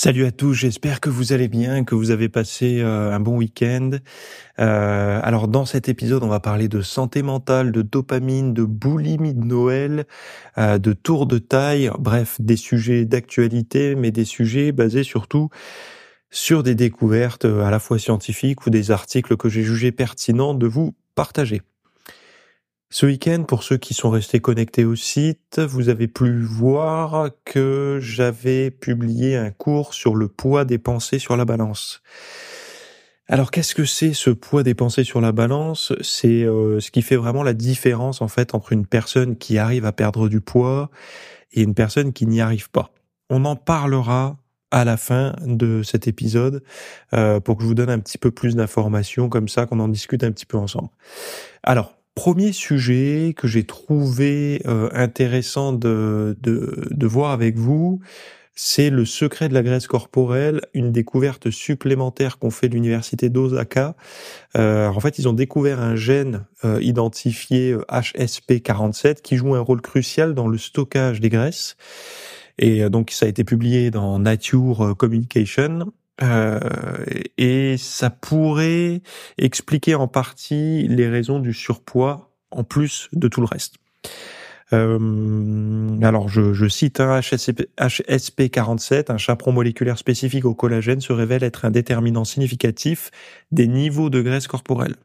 Salut à tous, j'espère que vous allez bien, que vous avez passé euh, un bon week-end. Euh, alors dans cet épisode, on va parler de santé mentale, de dopamine, de boulimie de Noël, euh, de tour de taille, bref, des sujets d'actualité, mais des sujets basés surtout sur des découvertes à la fois scientifiques ou des articles que j'ai jugé pertinents de vous partager. Ce week-end, pour ceux qui sont restés connectés au site, vous avez pu voir que j'avais publié un cours sur le poids des pensées sur la balance. Alors qu'est-ce que c'est ce poids des pensées sur la balance? C'est euh, ce qui fait vraiment la différence en fait entre une personne qui arrive à perdre du poids et une personne qui n'y arrive pas. On en parlera à la fin de cet épisode euh, pour que je vous donne un petit peu plus d'informations comme ça qu'on en discute un petit peu ensemble. Alors premier sujet que j'ai trouvé euh, intéressant de, de, de, voir avec vous, c'est le secret de la graisse corporelle, une découverte supplémentaire qu'ont fait l'université d'Osaka. Euh, en fait, ils ont découvert un gène euh, identifié HSP47 qui joue un rôle crucial dans le stockage des graisses. Et donc, ça a été publié dans Nature Communication. Euh, et ça pourrait expliquer en partie les raisons du surpoids en plus de tout le reste. Euh, alors, je, cite un HSP, HSP47, un chaperon moléculaire spécifique au collagène, se révèle être un déterminant significatif des niveaux de graisse corporelle.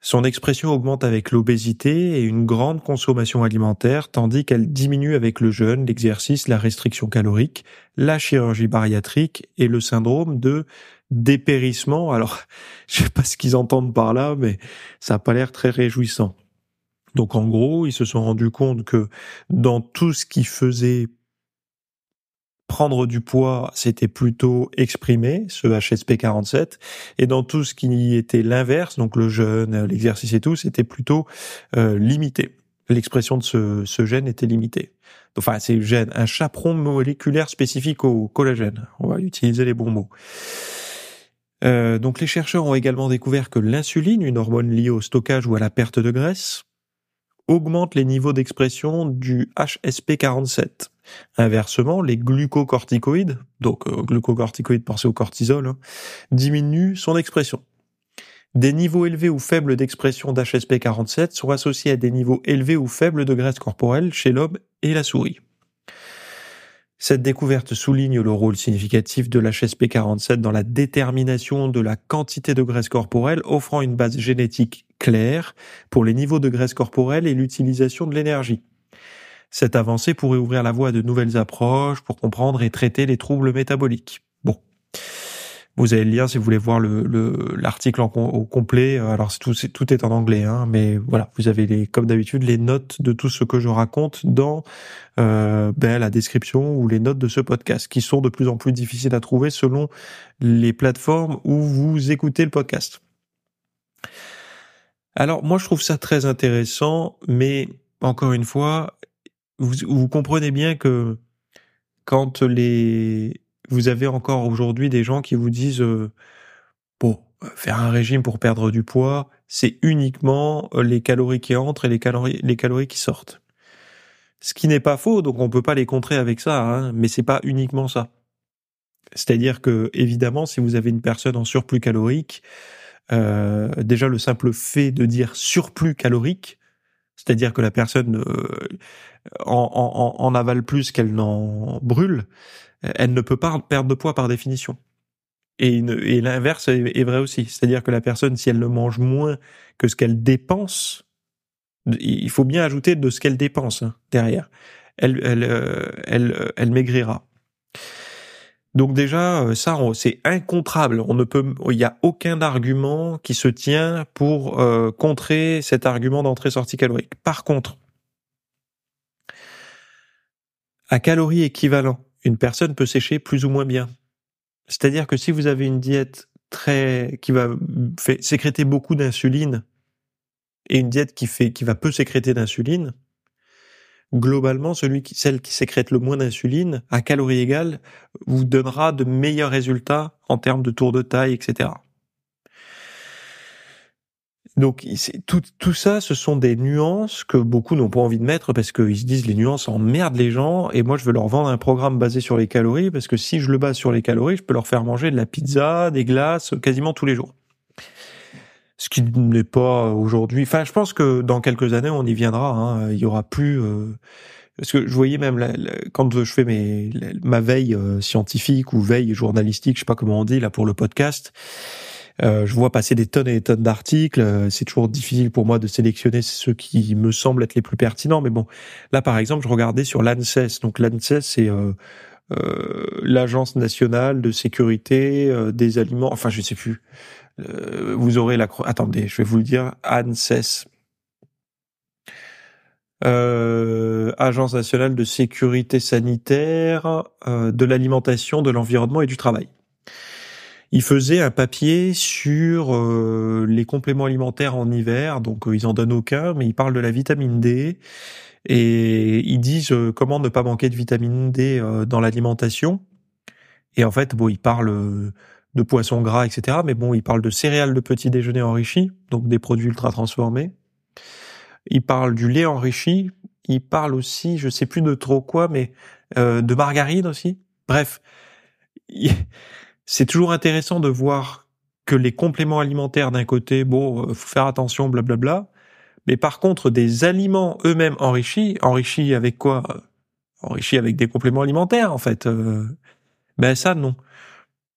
Son expression augmente avec l'obésité et une grande consommation alimentaire, tandis qu'elle diminue avec le jeûne, l'exercice, la restriction calorique, la chirurgie bariatrique et le syndrome de dépérissement. Alors, je sais pas ce qu'ils entendent par là, mais ça n'a pas l'air très réjouissant. Donc en gros, ils se sont rendus compte que dans tout ce qui faisait prendre du poids, c'était plutôt exprimé, ce HSP47, et dans tout ce qui était l'inverse, donc le jeûne, l'exercice et tout, c'était plutôt euh, limité. L'expression de ce, ce gène était limitée. Enfin, c'est gène, un chaperon moléculaire spécifique au collagène. On va utiliser les bons mots. Euh, donc les chercheurs ont également découvert que l'insuline, une hormone liée au stockage ou à la perte de graisse, augmente les niveaux d'expression du HSP47. Inversement, les glucocorticoïdes, donc euh, glucocorticoïdes pensez au cortisol, hein, diminuent son expression. Des niveaux élevés ou faibles d'expression d'HSP47 sont associés à des niveaux élevés ou faibles de graisse corporelle chez l'homme et la souris. Cette découverte souligne le rôle significatif de l'HSP47 dans la détermination de la quantité de graisse corporelle, offrant une base génétique claire pour les niveaux de graisse corporelle et l'utilisation de l'énergie. Cette avancée pourrait ouvrir la voie à de nouvelles approches pour comprendre et traiter les troubles métaboliques. Bon. Vous avez le lien si vous voulez voir le l'article au complet. Alors tout, tout est en anglais, hein, mais voilà, vous avez les comme d'habitude les notes de tout ce que je raconte dans euh, ben, la description ou les notes de ce podcast, qui sont de plus en plus difficiles à trouver selon les plateformes où vous écoutez le podcast. Alors moi je trouve ça très intéressant, mais encore une fois, vous, vous comprenez bien que quand les vous avez encore aujourd'hui des gens qui vous disent euh, bon faire un régime pour perdre du poids, c'est uniquement euh, les calories qui entrent et les calories les calories qui sortent. Ce qui n'est pas faux, donc on peut pas les contrer avec ça, hein, mais c'est pas uniquement ça. C'est-à-dire que évidemment, si vous avez une personne en surplus calorique, euh, déjà le simple fait de dire surplus calorique, c'est-à-dire que la personne euh, en, en, avale plus qu'elle n'en brûle, elle ne peut pas perdre de poids par définition. Et, l'inverse est, vrai aussi. C'est-à-dire que la personne, si elle ne mange moins que ce qu'elle dépense, il faut bien ajouter de ce qu'elle dépense hein, derrière. Euh, euh, elle maigrira. Donc déjà, euh, ça, c'est incontrable. On ne peut, il n'y a aucun argument qui se tient pour contrer cet argument d'entrée-sortie calorique. Par contre, à calories équivalents une personne peut sécher plus ou moins bien. C'est-à-dire que si vous avez une diète très qui va sécréter beaucoup d'insuline et une diète qui fait qui va peu sécréter d'insuline, globalement celui qui celle qui sécrète le moins d'insuline à calories égales vous donnera de meilleurs résultats en termes de tour de taille, etc. Donc tout, tout ça, ce sont des nuances que beaucoup n'ont pas envie de mettre parce qu'ils se disent les nuances emmerdent les gens et moi je veux leur vendre un programme basé sur les calories parce que si je le base sur les calories, je peux leur faire manger de la pizza, des glaces quasiment tous les jours. Ce qui n'est pas aujourd'hui. Enfin, je pense que dans quelques années on y viendra. Hein. Il y aura plus. Euh... Parce que je voyais même quand je fais mes ma veille euh, scientifique ou veille journalistique, je sais pas comment on dit là pour le podcast euh, je vois passer des tonnes et des tonnes d'articles. Euh, c'est toujours difficile pour moi de sélectionner ceux qui me semblent être les plus pertinents. Mais bon, là par exemple, je regardais sur l'ANSES. Donc l'ANSES, c'est euh, euh, l'agence nationale de sécurité des aliments. Enfin, je sais plus. vous aurez la. Attendez, je vais vous le dire. ANSES. Euh, Agence nationale de sécurité sanitaire, de l'alimentation, de l'environnement et du travail il faisait un papier sur euh, les compléments alimentaires en hiver, donc euh, ils en donnent aucun, mais ils parlent de la vitamine D et ils disent euh, comment ne pas manquer de vitamine D dans l'alimentation. Et en fait, bon, ils parlent de poissons gras, etc. Mais bon, ils parlent de céréales de petit déjeuner enrichis, donc des produits ultra transformés. Ils parlent du lait enrichi. Ils parlent aussi, je sais plus de trop quoi, mais de margarine aussi. Bref c'est toujours intéressant de voir que les compléments alimentaires d'un côté, bon, euh, faut faire attention, blablabla. Mais par contre, des aliments eux-mêmes enrichis, enrichis avec quoi Enrichis avec des compléments alimentaires, en fait. Euh, ben ça, non.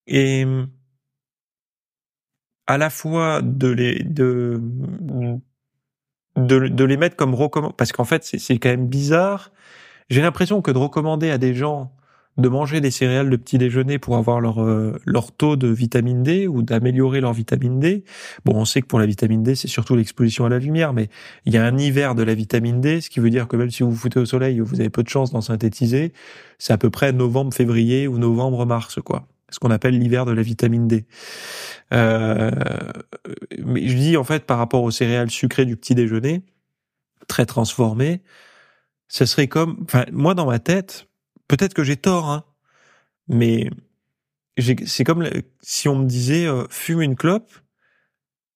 Et à la fois de les de de, de les mettre comme recommand parce qu'en fait c'est quand même bizarre. J'ai l'impression que de recommander à des gens de manger des céréales de petit déjeuner pour avoir leur euh, leur taux de vitamine D ou d'améliorer leur vitamine D. Bon, on sait que pour la vitamine D, c'est surtout l'exposition à la lumière, mais il y a un hiver de la vitamine D, ce qui veut dire que même si vous vous foutez au soleil, vous avez peu de chances d'en synthétiser. C'est à peu près novembre, février ou novembre, mars, quoi. Ce qu'on appelle l'hiver de la vitamine D. Euh, mais je dis en fait par rapport aux céréales sucrées du petit déjeuner, très transformées, ce serait comme, enfin moi dans ma tête, Peut-être que j'ai tort, hein, mais c'est comme si on me disait euh, fume une clope.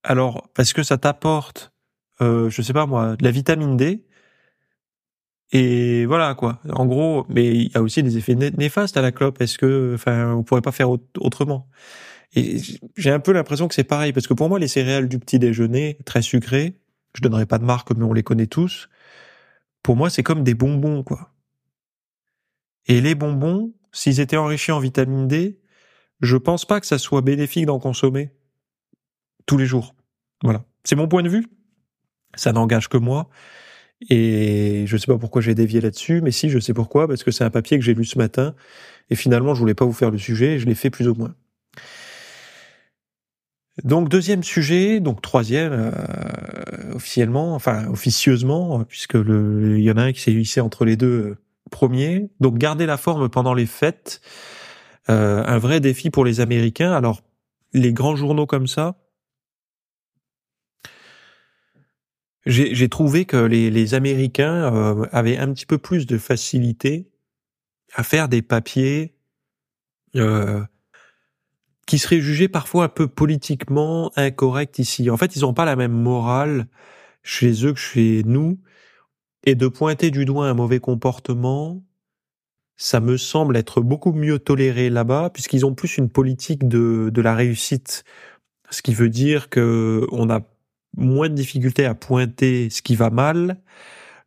Alors parce que ça t'apporte, euh, je sais pas moi, de la vitamine D. Et voilà quoi. En gros, mais il y a aussi des effets néfastes à la clope. Est-ce que, enfin, on pourrait pas faire autrement Et j'ai un peu l'impression que c'est pareil parce que pour moi, les céréales du petit déjeuner, très sucrées, je donnerai pas de marque mais on les connaît tous. Pour moi, c'est comme des bonbons quoi. Et les bonbons, s'ils étaient enrichis en vitamine D, je pense pas que ça soit bénéfique d'en consommer tous les jours. Voilà. C'est mon point de vue. Ça n'engage que moi. Et je sais pas pourquoi j'ai dévié là-dessus, mais si, je sais pourquoi, parce que c'est un papier que j'ai lu ce matin. Et finalement, je voulais pas vous faire le sujet, et je l'ai fait plus ou moins. Donc deuxième sujet, donc troisième euh, officiellement, enfin officieusement, puisque il y en a un qui s'est hissé entre les deux premier. Donc garder la forme pendant les fêtes, euh, un vrai défi pour les Américains. Alors les grands journaux comme ça, j'ai trouvé que les, les Américains euh, avaient un petit peu plus de facilité à faire des papiers euh, qui seraient jugés parfois un peu politiquement incorrects ici. En fait, ils n'ont pas la même morale chez eux que chez nous. Et de pointer du doigt un mauvais comportement, ça me semble être beaucoup mieux toléré là-bas, puisqu'ils ont plus une politique de, de la réussite. Ce qui veut dire que on a moins de difficultés à pointer ce qui va mal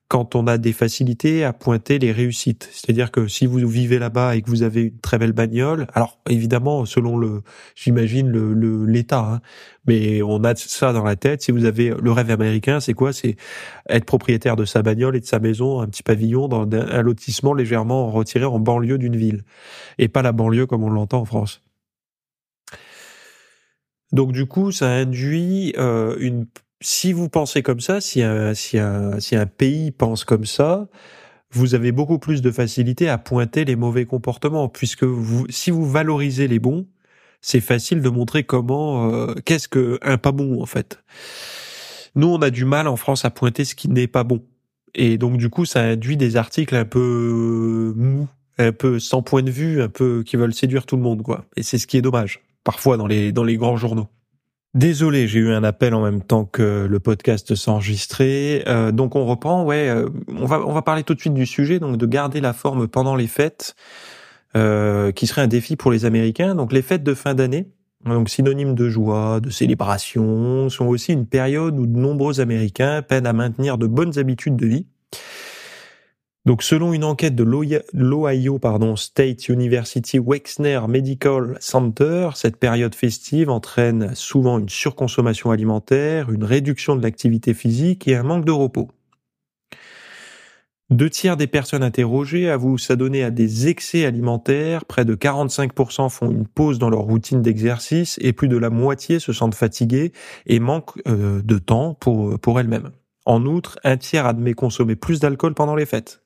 quand on a des facilités à pointer les réussites. C'est-à-dire que si vous vivez là-bas et que vous avez une très belle bagnole, alors évidemment selon le, j'imagine le l'État, hein, mais on a ça dans la tête. Si vous avez le rêve américain, c'est quoi? C'est être propriétaire de sa bagnole et de sa maison, un petit pavillon dans un lotissement légèrement retiré en banlieue d'une ville, et pas la banlieue comme on l'entend en France. Donc du coup, ça induit euh, une si vous pensez comme ça, si un, si un, si un pays pense comme ça, vous avez beaucoup plus de facilité à pointer les mauvais comportements, puisque vous, si vous valorisez les bons, c'est facile de montrer comment, euh, qu'est-ce que un pas bon en fait. Nous, on a du mal en France à pointer ce qui n'est pas bon, et donc du coup, ça induit des articles un peu mous, un peu sans point de vue, un peu qui veulent séduire tout le monde, quoi. Et c'est ce qui est dommage, parfois dans les dans les grands journaux. Désolé, j'ai eu un appel en même temps que le podcast s'enregistrait. Euh, donc on reprend, ouais. Euh, on va on va parler tout de suite du sujet, donc de garder la forme pendant les fêtes, euh, qui serait un défi pour les Américains. Donc les fêtes de fin d'année, donc synonymes de joie, de célébration, sont aussi une période où de nombreux Américains peinent à maintenir de bonnes habitudes de vie. Donc, selon une enquête de l'Ohio State University Wexner Medical Center, cette période festive entraîne souvent une surconsommation alimentaire, une réduction de l'activité physique et un manque de repos. Deux tiers des personnes interrogées avouent s'adonner à des excès alimentaires, près de 45% font une pause dans leur routine d'exercice et plus de la moitié se sentent fatiguées et manquent euh, de temps pour elles-mêmes. En outre, un tiers admet consommer plus d'alcool pendant les fêtes.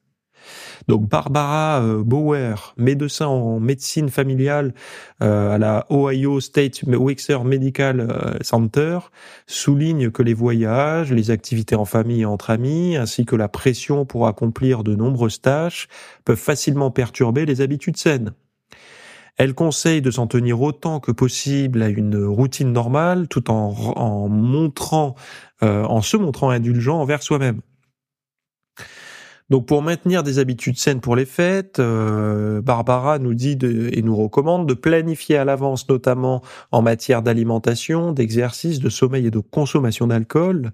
Donc Barbara euh, Bauer, médecin en médecine familiale euh, à la Ohio State Wexner Medical euh, Center, souligne que les voyages, les activités en famille et entre amis, ainsi que la pression pour accomplir de nombreuses tâches peuvent facilement perturber les habitudes saines. Elle conseille de s'en tenir autant que possible à une routine normale, tout en montrant, en se montrant indulgent envers soi-même. Donc pour maintenir des habitudes saines pour les fêtes, euh, Barbara nous dit et nous recommande de planifier à l'avance, notamment en matière d'alimentation, d'exercice, de sommeil et de consommation d'alcool.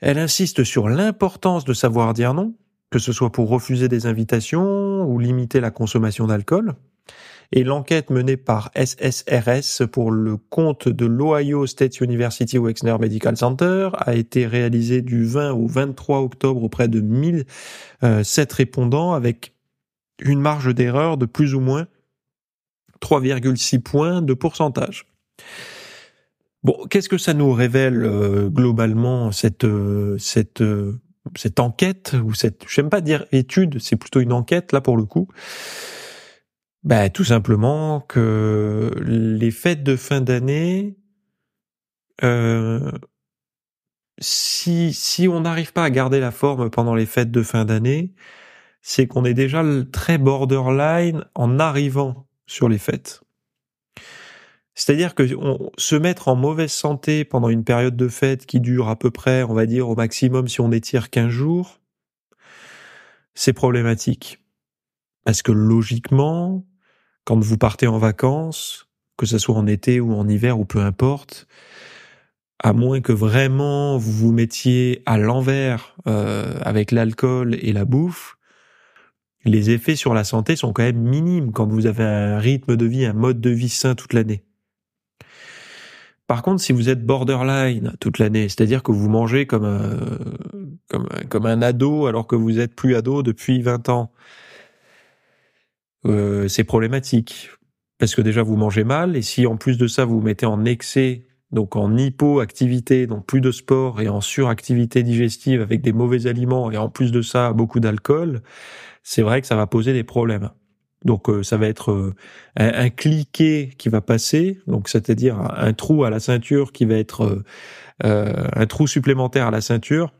Elle insiste sur l'importance de savoir dire non, que ce soit pour refuser des invitations ou limiter la consommation d'alcool et l'enquête menée par SSRS pour le compte de l'Ohio State University Wexner Medical Center a été réalisée du 20 au 23 octobre auprès de 1007 euh, répondants avec une marge d'erreur de plus ou moins 3,6 points de pourcentage. Bon, qu'est-ce que ça nous révèle euh, globalement cette euh, cette cette enquête ou cette j'aime pas dire étude, c'est plutôt une enquête là pour le coup. Ben, tout simplement que les fêtes de fin d'année, euh, si, si on n'arrive pas à garder la forme pendant les fêtes de fin d'année, c'est qu'on est déjà très borderline en arrivant sur les fêtes. C'est-à-dire que se mettre en mauvaise santé pendant une période de fête qui dure à peu près, on va dire au maximum si on étire 15 jours, c'est problématique. Parce que logiquement, quand vous partez en vacances, que ce soit en été ou en hiver ou peu importe, à moins que vraiment vous vous mettiez à l'envers euh, avec l'alcool et la bouffe, les effets sur la santé sont quand même minimes quand vous avez un rythme de vie, un mode de vie sain toute l'année. Par contre, si vous êtes borderline toute l'année, c'est-à-dire que vous mangez comme un, comme, comme un ado alors que vous êtes plus ado depuis 20 ans, euh, c'est problématique parce que déjà vous mangez mal et si en plus de ça vous vous mettez en excès donc en hypoactivité, donc plus de sport et en suractivité digestive avec des mauvais aliments et en plus de ça beaucoup d'alcool, c'est vrai que ça va poser des problèmes. Donc euh, ça va être euh, un, un, cliquet qui va passer, donc c'est-à-dire un, trou à la ceinture qui va être un trou supplémentaire à la ceinture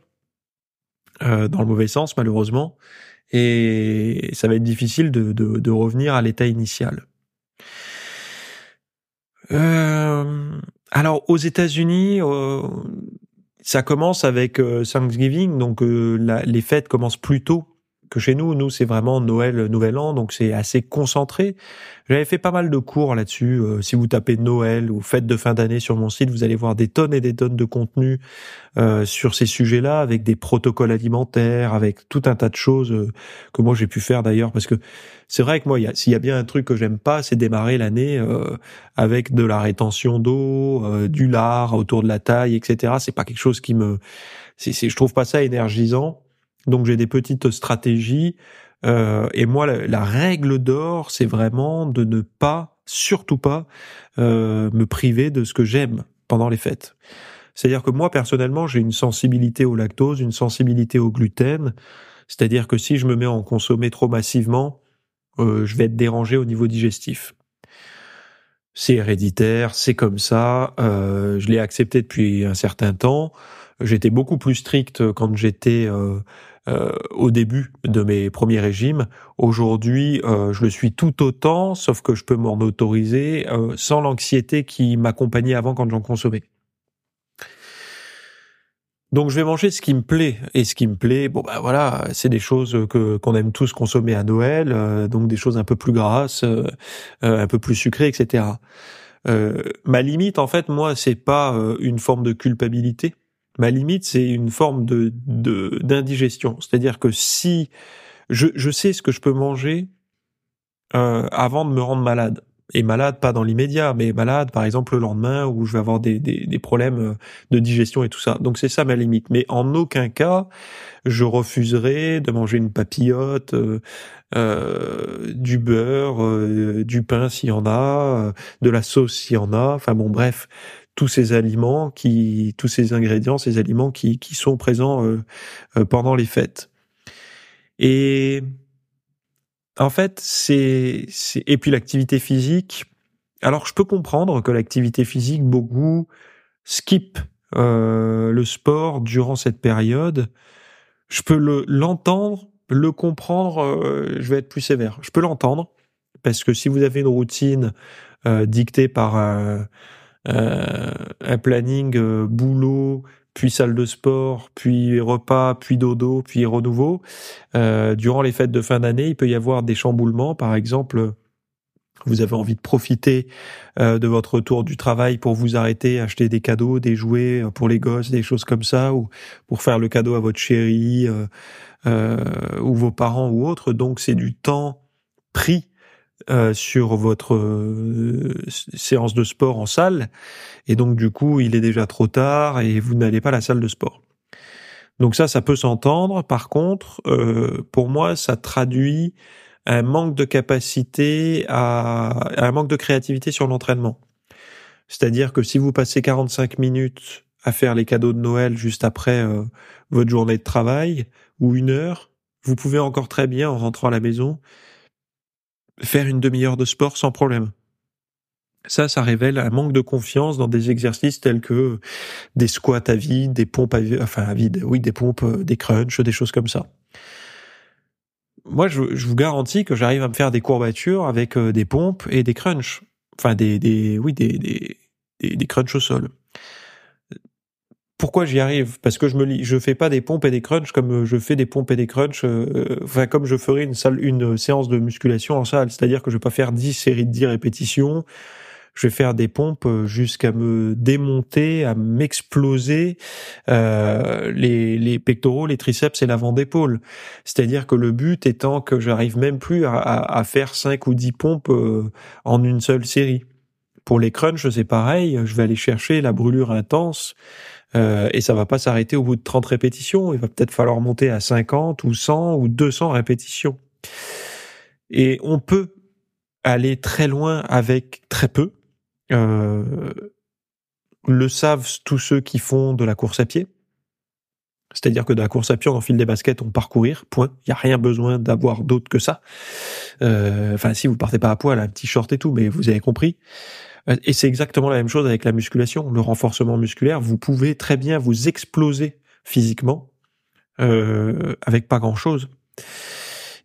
dans le mauvais sens malheureusement et ça va être difficile de, revenir à l'état initial. Euh, alors aux États-Unis, euh, ça commence avec euh, Thanksgiving, donc les fêtes commencent plus tôt que chez nous. Nous, c'est vraiment Noël, Nouvel An, donc c'est assez concentré. J'avais fait pas mal de cours là-dessus. Euh, si vous tapez Noël ou fête de fin d'année sur mon site, vous allez voir des tonnes et des tonnes de contenu euh, sur ces sujets-là, avec des protocoles alimentaires, avec tout un tas de choses euh, que moi j'ai pu faire d'ailleurs, parce que c'est vrai que moi, s'il y a bien un truc que j'aime pas, c'est démarrer l'année avec de la rétention d'eau, du lard autour de la taille, etc. C'est pas quelque chose qui me, c'est, je trouve pas ça énergisant. Donc j'ai des petites stratégies. Euh, et moi, la, règle d'or, c'est vraiment de ne pas, surtout pas, euh, me priver de ce que j'aime pendant les fêtes. C'est-à-dire que moi, personnellement, j'ai une sensibilité au lactose, une sensibilité au gluten. C'est-à-dire que si je me mets à en consommer trop massivement, euh, je vais être dérangé au niveau digestif. C'est héréditaire, c'est comme ça. Euh, je l'ai accepté depuis un certain temps. J'étais beaucoup plus strict quand j'étais euh, euh, au début de mes premiers régimes. Aujourd'hui, euh, je le suis tout autant, sauf que je peux m'en autoriser sans l'anxiété qui m'accompagnait avant quand j'en consommais. Donc je vais manger ce qui me plaît et ce qui me plaît, bon bah voilà, c'est des choses que qu'on aime tous consommer à Noël, donc des choses un peu plus grasses, un peu plus sucrées, etc. ma limite en fait moi c'est pas une forme de culpabilité, Ma limite, c'est une forme de d'indigestion. C'est-à-dire que si je, je sais ce que je peux manger euh, avant de me rendre malade, et malade pas dans l'immédiat, mais malade par exemple le lendemain où je vais avoir des, des, des problèmes euh, de digestion et tout ça. Donc c'est ça ma limite. Mais en aucun cas, je refuserai de manger une papillote, euh, euh du beurre, euh, du pain s'il y en a, de la sauce s'il y en a. Enfin bon, bref, tous ces aliments qui, tous ces ingrédients, ces aliments qui, qui sont présents euh, euh, pendant les fêtes. Et en fait, c'est, et puis l'activité physique. Alors, je peux comprendre que l'activité physique, beaucoup skip euh, le sport durant cette période. Je peux le l'entendre, le comprendre. Euh, je vais être plus sévère. Je peux l'entendre parce que si vous avez une routine euh, dictée par euh, un planning euh, boulot, puis salle de sport, puis repas, puis dodo, puis renouveau. Euh, durant les fêtes de fin d'année, il peut y avoir des chamboulements. Par exemple, vous avez envie de profiter de votre retour du travail pour vous arrêter, acheter des cadeaux, des jouets pour les gosses, des choses comme ça, ou pour faire le cadeau à votre chérie ou vos parents ou autres. Donc c'est du temps pris euh, sur votre euh, séance de sport en salle et donc du coup il est déjà trop tard et vous n'allez pas à la salle de sport. Donc ça, ça peut s'entendre. Par contre, euh, pour moi, ça traduit un manque de capacité à un manque de créativité sur l'entraînement. C'est-à-dire que si vous passez 45 minutes à faire les cadeaux de Noël juste après votre journée de travail ou une heure, vous pouvez encore très bien en rentrant à la maison faire une demi-heure de sport sans problème. Ça, ça révèle un manque de confiance dans des exercices tels que des squats à vide, des pompes à vide, enfin à vide, oui, des pompes, euh, des crunchs, des choses comme ça. Moi, je, vous garantis que j'arrive à me faire des courbatures avec euh, des pompes et des crunchs. Enfin, des, des oui, des, des, des, des crunchs au sol pourquoi j'y arrive? Parce que je me fais pas des pompes et des crunchs comme euh, je fais des pompes et des crunchs, euh, enfin comme je ferais une salle, une séance de musculation en salle. C'est-à-dire que je vais pas faire 10 séries de 10 répétitions. Je vais faire des pompes euh, jusqu'à me démonter, à m'exploser euh, les, pectoraux, les triceps et l'avant d'épaule. C'est-à-dire que le but étant que j'arrive même plus à, à, faire 5 ou 10 pompes en une seule série. Pour les crunchs, c'est pareil. Je vais aller chercher la brûlure intense. Euh, et ça va pas s'arrêter au bout de 30 répétitions. Il va peut-être falloir monter à 50 ou 100 ou 200 répétitions. Et on peut aller très loin avec très peu. Euh, le savent tous ceux qui font de la course à pied. C'est-à-dire que de la course à pied, on enfile des baskets, on part courir, point. Il n'y a rien besoin d'avoir d'autre que ça. Euh, enfin, si vous partez pas à poil, un petit short et tout, mais vous avez compris. Euh, et c'est exactement la même chose avec la musculation, le renforcement musculaire. Vous pouvez très bien vous exploser physiquement euh, avec pas grand-chose.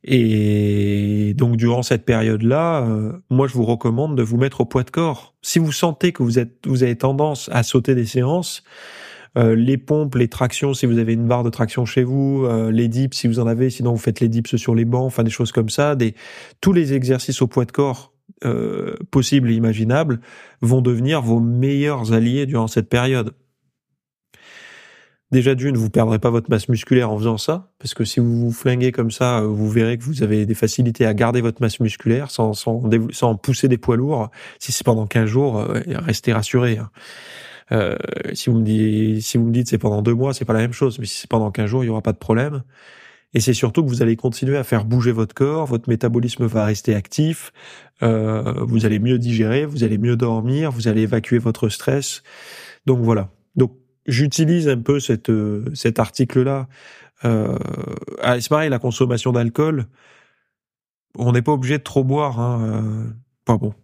Et donc durant cette période-là, euh, moi je vous recommande de vous mettre au poids de corps. Si vous sentez que vous êtes, vous avez tendance à sauter des séances, euh, les pompes, les tractions, si vous avez une barre de traction chez vous, les dips si vous en avez, sinon vous faites les dips sur les bancs, enfin des choses comme ça, des tous les exercices au poids de corps euh, possibles et imaginables vont devenir vos meilleurs alliés durant cette période. Déjà d'une, vous perdrez pas votre masse musculaire en faisant ça, parce que si vous vous flinguez comme ça, vous verrez que vous avez des facilités à garder votre masse musculaire sans, sans, sans pousser des poids lourds. Si c'est pendant 15 jours, euh, restez rassurés. Hein. Euh, si vous me dites, si vous me dites c'est pendant deux mois, c'est pas la même chose. Mais si c'est pendant 15 jours, il y aura pas de problème. Et c'est surtout que vous allez continuer à faire bouger votre corps, votre métabolisme va rester actif, euh, vous allez mieux digérer, vous allez mieux dormir, vous allez évacuer votre stress. Donc voilà. Donc j'utilise un peu cette, cet article-là Euh, c'est pareil, la consommation d'alcool, on n'est pas obligé de trop boire. Hein, euh, pas bon.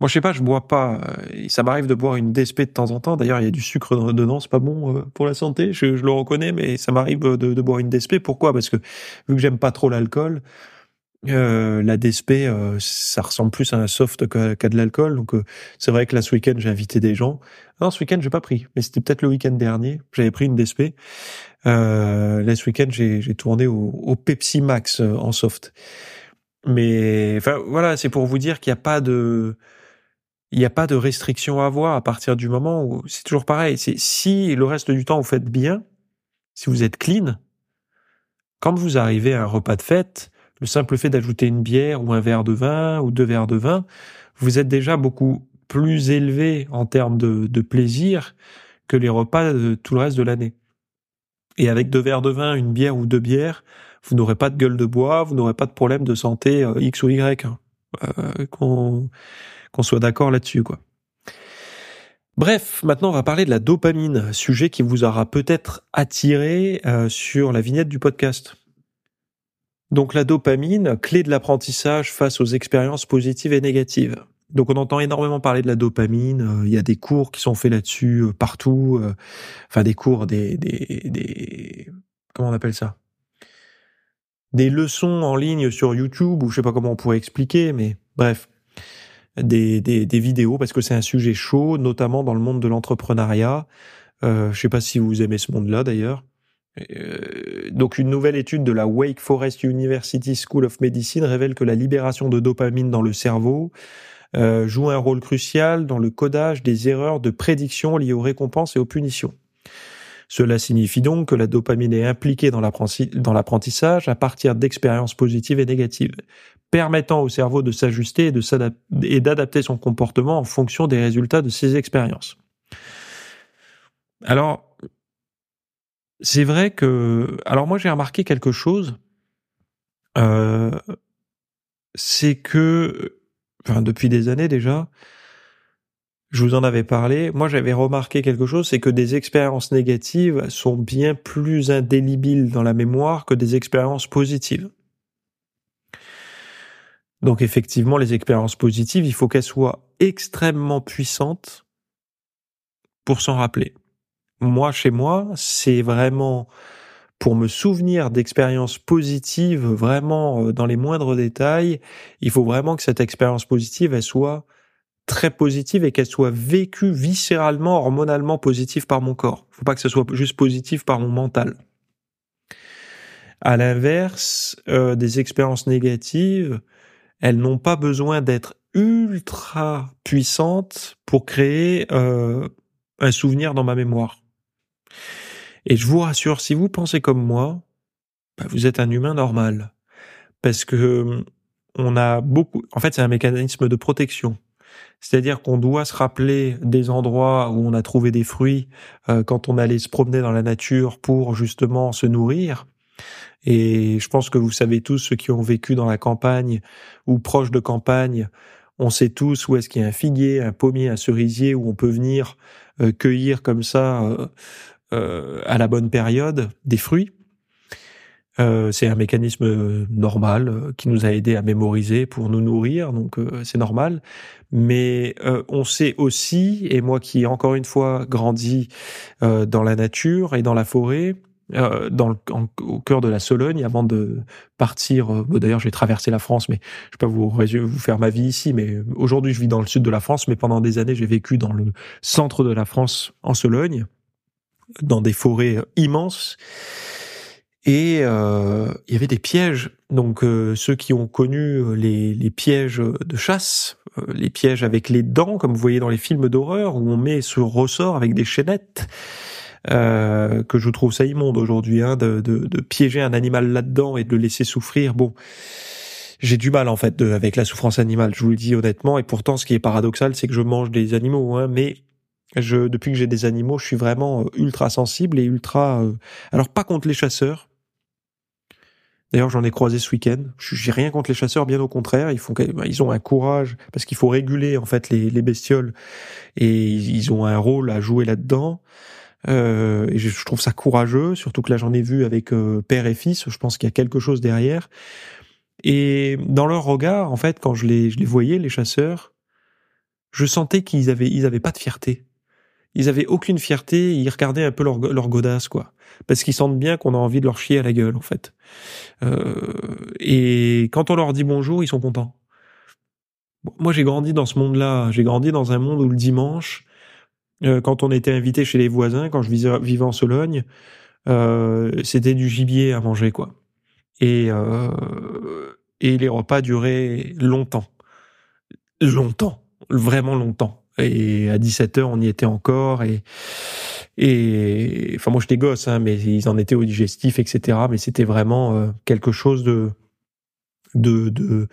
Moi, je sais pas, je bois pas. Euh, ça m'arrive de boire une DSP de temps en temps. D'ailleurs, il y a du sucre dedans, c'est pas bon euh, pour la santé. Je, le reconnais, mais ça m'arrive de, de, boire une DSP. Pourquoi? Parce que vu que j'aime pas trop l'alcool, euh, la DSP, euh, ça ressemble plus à un soft qu'à de l'alcool. Donc, c'est vrai que là, ce week-end, j'ai invité des gens. Non, ce week-end, j'ai pas pris, mais c'était peut-être le week-end dernier. J'avais pris une DSP. Euh, là, ce week-end, j'ai tourné au, au, Pepsi Max en soft. Mais enfin, voilà, c'est pour vous dire qu'il n'y a pas de il n'y a pas de restriction à avoir à partir du moment où c'est toujours pareil. C'est si le reste du temps vous faites bien, si vous êtes clean, quand vous arrivez à un repas de fête, le simple fait d'ajouter une bière ou un verre de vin ou deux verres de vin, vous êtes déjà beaucoup plus élevé en termes de, plaisir que les repas de tout le reste de l'année. Et avec deux verres de vin, une bière ou deux bières, vous n'aurez pas de gueule de bois, vous n'aurez pas de problème de santé euh, X ou Y. Hein. Euh, qu'on soit d'accord là-dessus, quoi. Bref, maintenant on va parler de la dopamine, sujet qui vous aura peut-être attiré euh, sur la vignette du podcast. Donc la dopamine, clé de l'apprentissage face aux expériences positives et négatives. Donc on entend énormément parler de la dopamine, euh, il y a des cours qui sont faits là-dessus euh, partout, enfin des cours, des. Comment on appelle ça? Des leçons en ligne sur YouTube, ou je sais pas comment on pourrait expliquer, mais bref des, des, des vidéos parce que c'est un sujet chaud, notamment dans le monde de l'entrepreneuriat. Euh, je sais pas si vous aimez ce monde-là d'ailleurs. Euh, donc une nouvelle étude de la Wake Forest University School of Medicine révèle que la libération de dopamine dans le cerveau euh, joue un rôle crucial dans le codage des erreurs de prédiction liées aux récompenses et aux punitions. Cela signifie donc que la dopamine est impliquée dans l'apprentissage à partir d'expériences positives et négatives, permettant au cerveau de s'ajuster et d'adapter son comportement en fonction des résultats de ces expériences. Alors, c'est vrai que... Alors moi j'ai remarqué quelque chose, euh, c'est que, enfin depuis des années déjà, je vous en avais parlé, moi j'avais remarqué quelque chose, c'est que des expériences négatives sont bien plus indélébiles dans la mémoire que des expériences positives. Donc effectivement, les expériences positives, il faut qu'elles soient extrêmement puissantes pour s'en rappeler. Moi, chez moi, c'est vraiment pour me souvenir d'expériences positives, vraiment euh, dans les moindres détails, il faut vraiment que cette expérience positive, elle soit très positive et qu'elle soit vécue viscéralement, hormonalement positive par mon corps. Faut pas que ce soit juste positif par mon mental. À l'inverse, euh, des expériences négatives, elles n'ont pas besoin d'être ultra puissantes pour créer euh, un souvenir dans ma mémoire. Et je vous rassure, si vous pensez comme moi, bah, vous êtes un humain normal. Parce que on a beaucoup, en fait, c'est un mécanisme de protection. C'est-à-dire qu'on doit se rappeler des endroits où on a trouvé des fruits euh, quand on allait se promener dans la nature pour justement se nourrir. Et je pense que vous savez tous, ceux qui ont vécu dans la campagne ou proche de campagne, on sait tous où est-ce qu'il y a un figuier, un pommier, un cerisier où on peut venir euh, cueillir comme ça euh, à la bonne période des fruits. Euh, c'est un mécanisme euh, normal euh, qui nous a aidé à mémoriser pour nous nourrir, donc c'est normal. Mais on sait aussi, et moi qui encore une fois grandi dans la nature et dans la forêt, dans le, au cœur de la Sologne avant de partir. D'ailleurs, j'ai traversé la France, mais je peux vous, vous faire ma vie ici. Mais aujourd'hui, je vis dans le sud de la France, mais pendant des années, j'ai vécu dans le centre de la France, en Sologne, dans des forêts immenses et euh, il y avait des pièges. Donc euh, ceux qui ont connu euh, les, les pièges de chasse, les pièges avec les dents, comme vous voyez dans les films d'horreur, où on met ce ressort avec des chaînettes, que je trouve ça immonde aujourd'hui, hein, de, de, de, piéger un animal là-dedans et de le laisser souffrir. Bon, j'ai du mal en fait de, avec la souffrance animale, je vous le dis honnêtement. Et pourtant, ce qui est paradoxal, c'est que je mange des animaux, hein, mais je, depuis que j'ai des animaux, je suis vraiment ultra sensible et ultra. alors pas contre les chasseurs, D'ailleurs, j'en ai croisé ce week-end. J'ai rien contre les chasseurs, bien au contraire. Ils font, ils ont un courage parce qu'il faut réguler en fait les, les bestioles et ils ont un rôle à jouer là-dedans. Euh, et je, trouve ça courageux, surtout que là j'en ai vu avec euh, père et fils. Je pense qu'il y a quelque chose derrière. Et dans leur regard, en fait, quand je les, je les voyais, les chasseurs, je sentais qu'ils avaient, ils avaient pas de fierté. Ils avaient aucune fierté. Ils regardaient un peu leur, leur godasse, quoi, parce qu'ils sentent bien qu'on a envie de leur chier à la gueule, en fait. Euh, et quand on leur dit bonjour, ils sont contents. Moi, j'ai grandi dans ce monde-là. J'ai grandi dans un monde où le dimanche, euh, quand on était invité chez les voisins, quand je vivais en Sologne, euh, c'était du gibier à manger, quoi. Et, euh, et les repas duraient longtemps. Longtemps. Vraiment longtemps. Et à 17 heures, on y était encore. Et, et enfin, moi, j'étais gosse, hein, mais ils en étaient au digestif, etc. Mais c'était vraiment euh, quelque chose de, de, de,